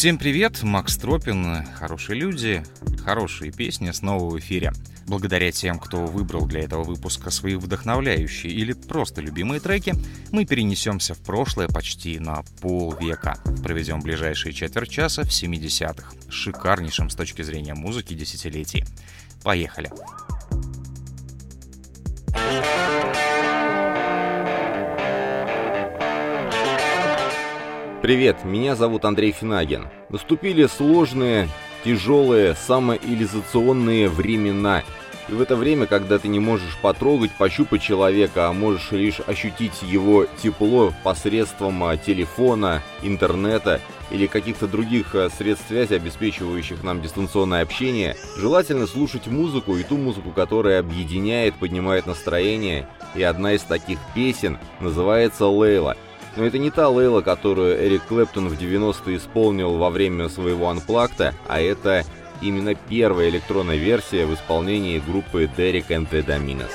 Всем привет, Макс Тропин, хорошие люди, хорошие песни снова в эфире. Благодаря тем, кто выбрал для этого выпуска свои вдохновляющие или просто любимые треки, мы перенесемся в прошлое почти на полвека. Проведем ближайшие четверть часа в 70-х, шикарнейшим с точки зрения музыки десятилетий. Поехали! Привет, меня зовут Андрей Финагин. Наступили сложные, тяжелые, самоилизационные времена. И в это время, когда ты не можешь потрогать, пощупать человека, а можешь лишь ощутить его тепло посредством а, телефона, интернета или каких-то других а, средств связи, обеспечивающих нам дистанционное общение, желательно слушать музыку и ту музыку, которая объединяет, поднимает настроение. И одна из таких песен называется «Лейла». Но это не та Лейла, которую Эрик Клэптон в 90-е исполнил во время своего анплакта, а это именно первая электронная версия в исполнении группы Derek and the Dominos.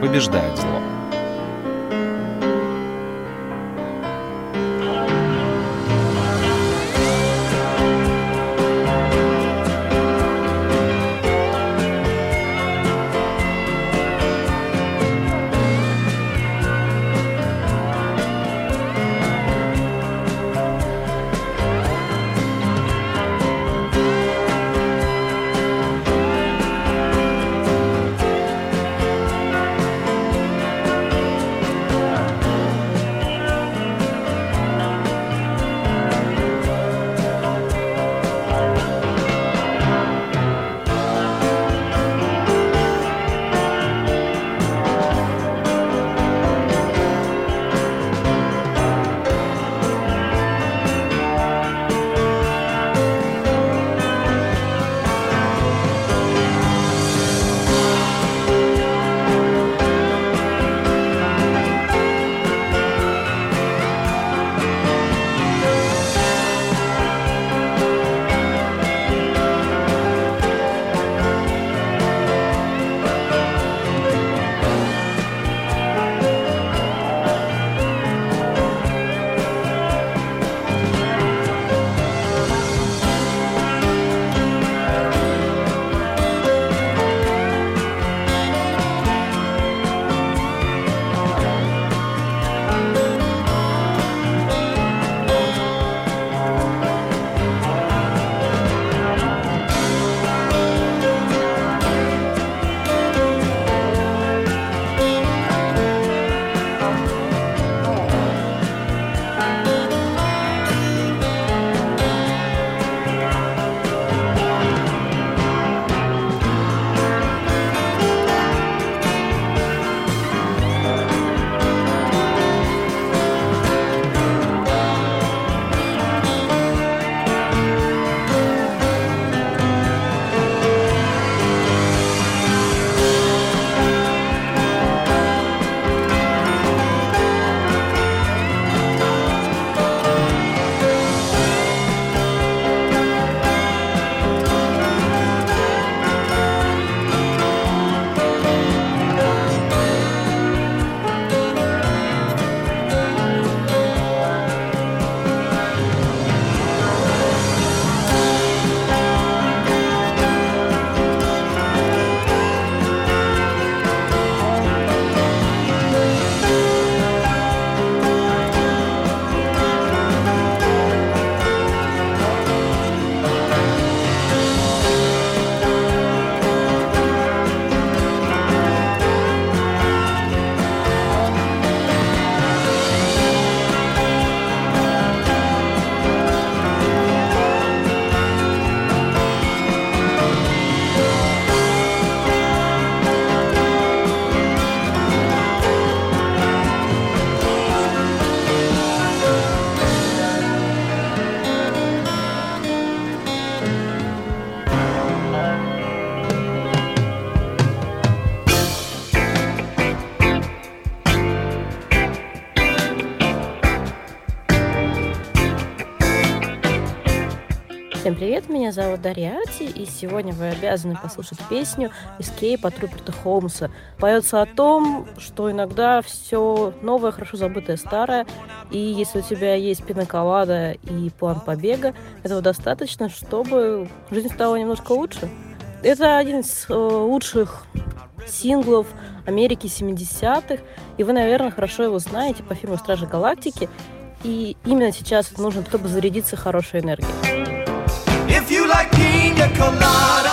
Побеждает зло. Привет, меня зовут Дарья Арти, и сегодня вы обязаны послушать песню «Escape» от Руперта Холмса. Поется о том, что иногда все новое, хорошо забытое старое, и если у тебя есть пиноколада и план побега, этого достаточно, чтобы жизнь стала немножко лучше. Это один из э, лучших синглов Америки 70-х, и вы, наверное, хорошо его знаете по фильму «Стражи Галактики», и именно сейчас нужно, чтобы зарядиться хорошей энергией. colada.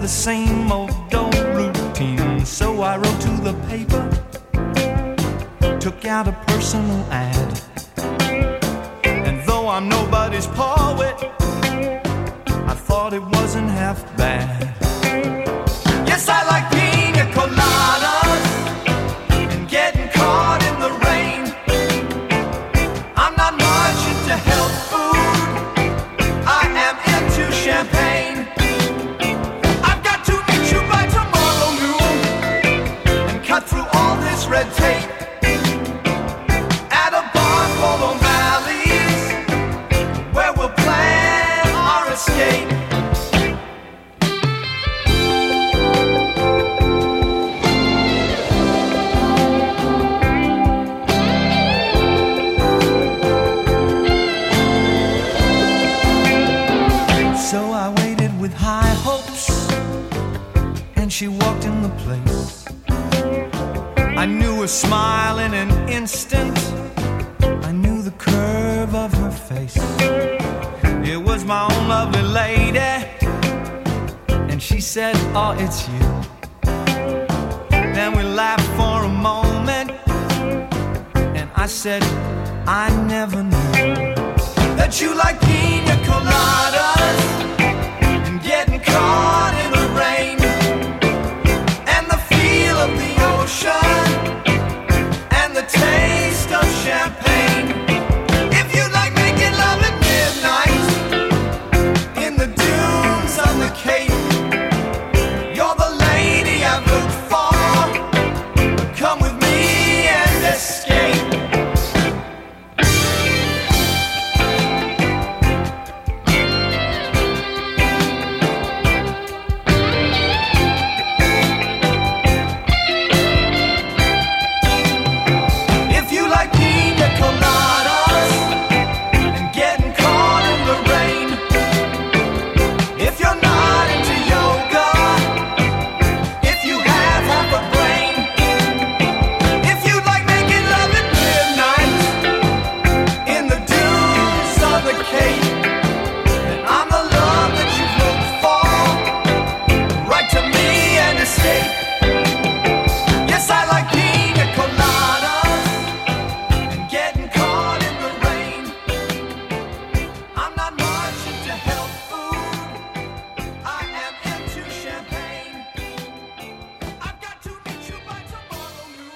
The same old old routine. So I wrote to the paper, took out a personal ad, and though I'm nobody's poet, I thought it wasn't half bad. Yes, I like pina colada. cut through all this red tape. Instant. I knew the curve of her face. It was my own lovely lady. And she said, Oh, it's you. Then we laughed for a moment. And I said, I never knew that you like pina coladas and getting caught in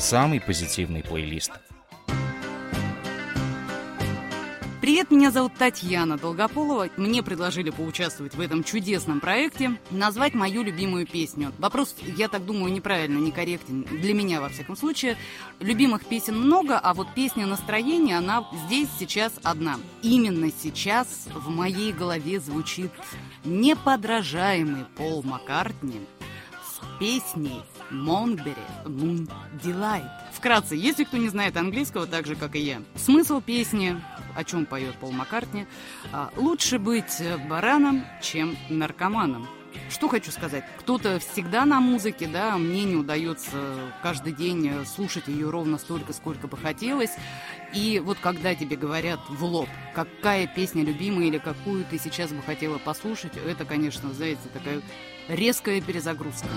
самый позитивный плейлист. Привет, меня зовут Татьяна Долгополова. Мне предложили поучаствовать в этом чудесном проекте, назвать мою любимую песню. Вопрос, я так думаю, неправильно, некорректен. Для меня, во всяком случае. Любимых песен много, а вот песня настроения, она здесь сейчас одна. Именно сейчас в моей голове звучит неподражаемый Пол Маккартни с песней Монбери Moon Delight. Вкратце, если кто не знает английского, так же, как и я. Смысл песни, о чем поет Пол Маккартни, а, лучше быть бараном, чем наркоманом. Что хочу сказать? Кто-то всегда на музыке, да, мне не удается каждый день слушать ее ровно столько, сколько бы хотелось. И вот когда тебе говорят в лоб, какая песня любимая или какую ты сейчас бы хотела послушать, это, конечно, знаете, такая резкая перезагрузка.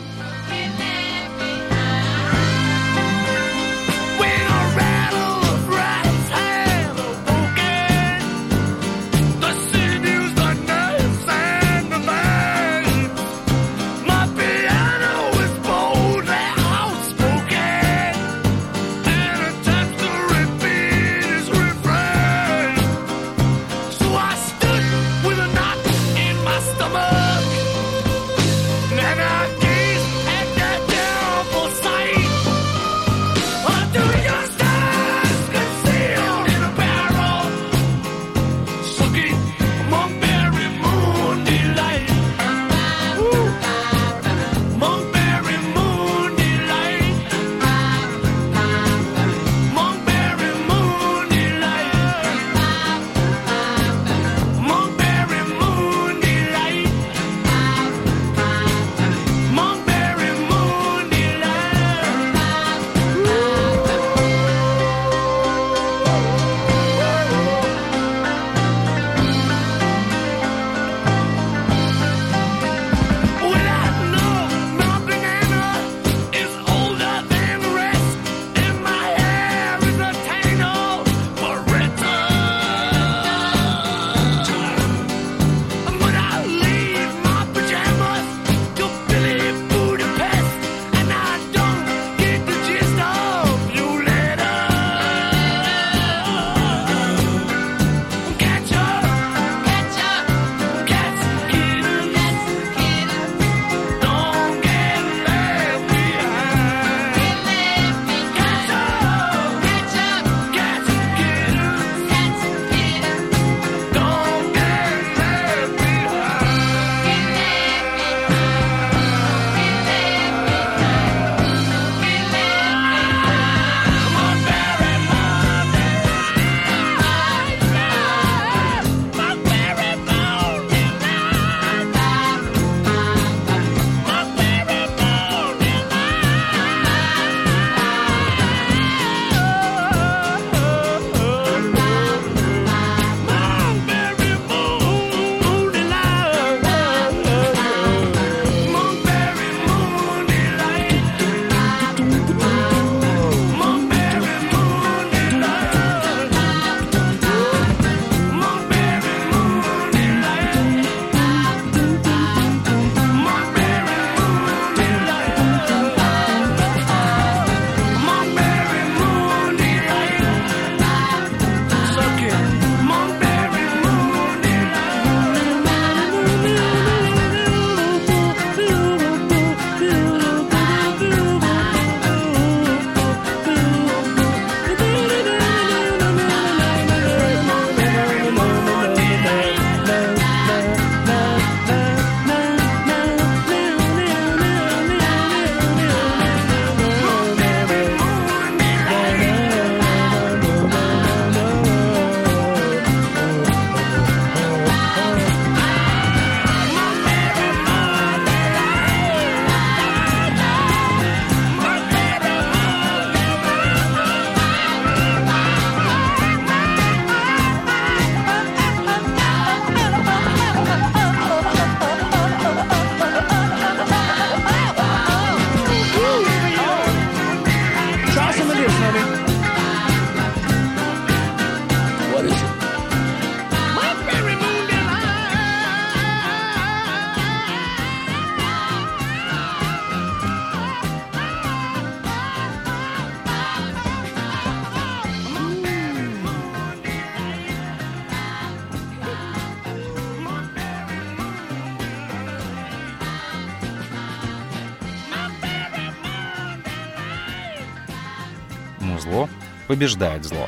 Побеждает зло.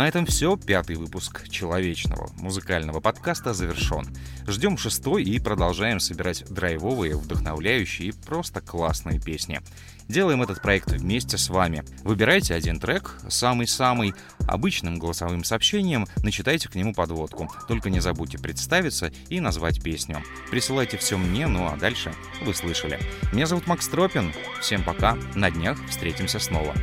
На этом все. Пятый выпуск человечного музыкального подкаста завершен. Ждем шестой и продолжаем собирать драйвовые, вдохновляющие и просто классные песни. Делаем этот проект вместе с вами. Выбирайте один трек, самый-самый, обычным голосовым сообщением, начитайте к нему подводку. Только не забудьте представиться и назвать песню. Присылайте все мне, ну а дальше вы слышали. Меня зовут Макс Тропин. Всем пока. На днях встретимся снова.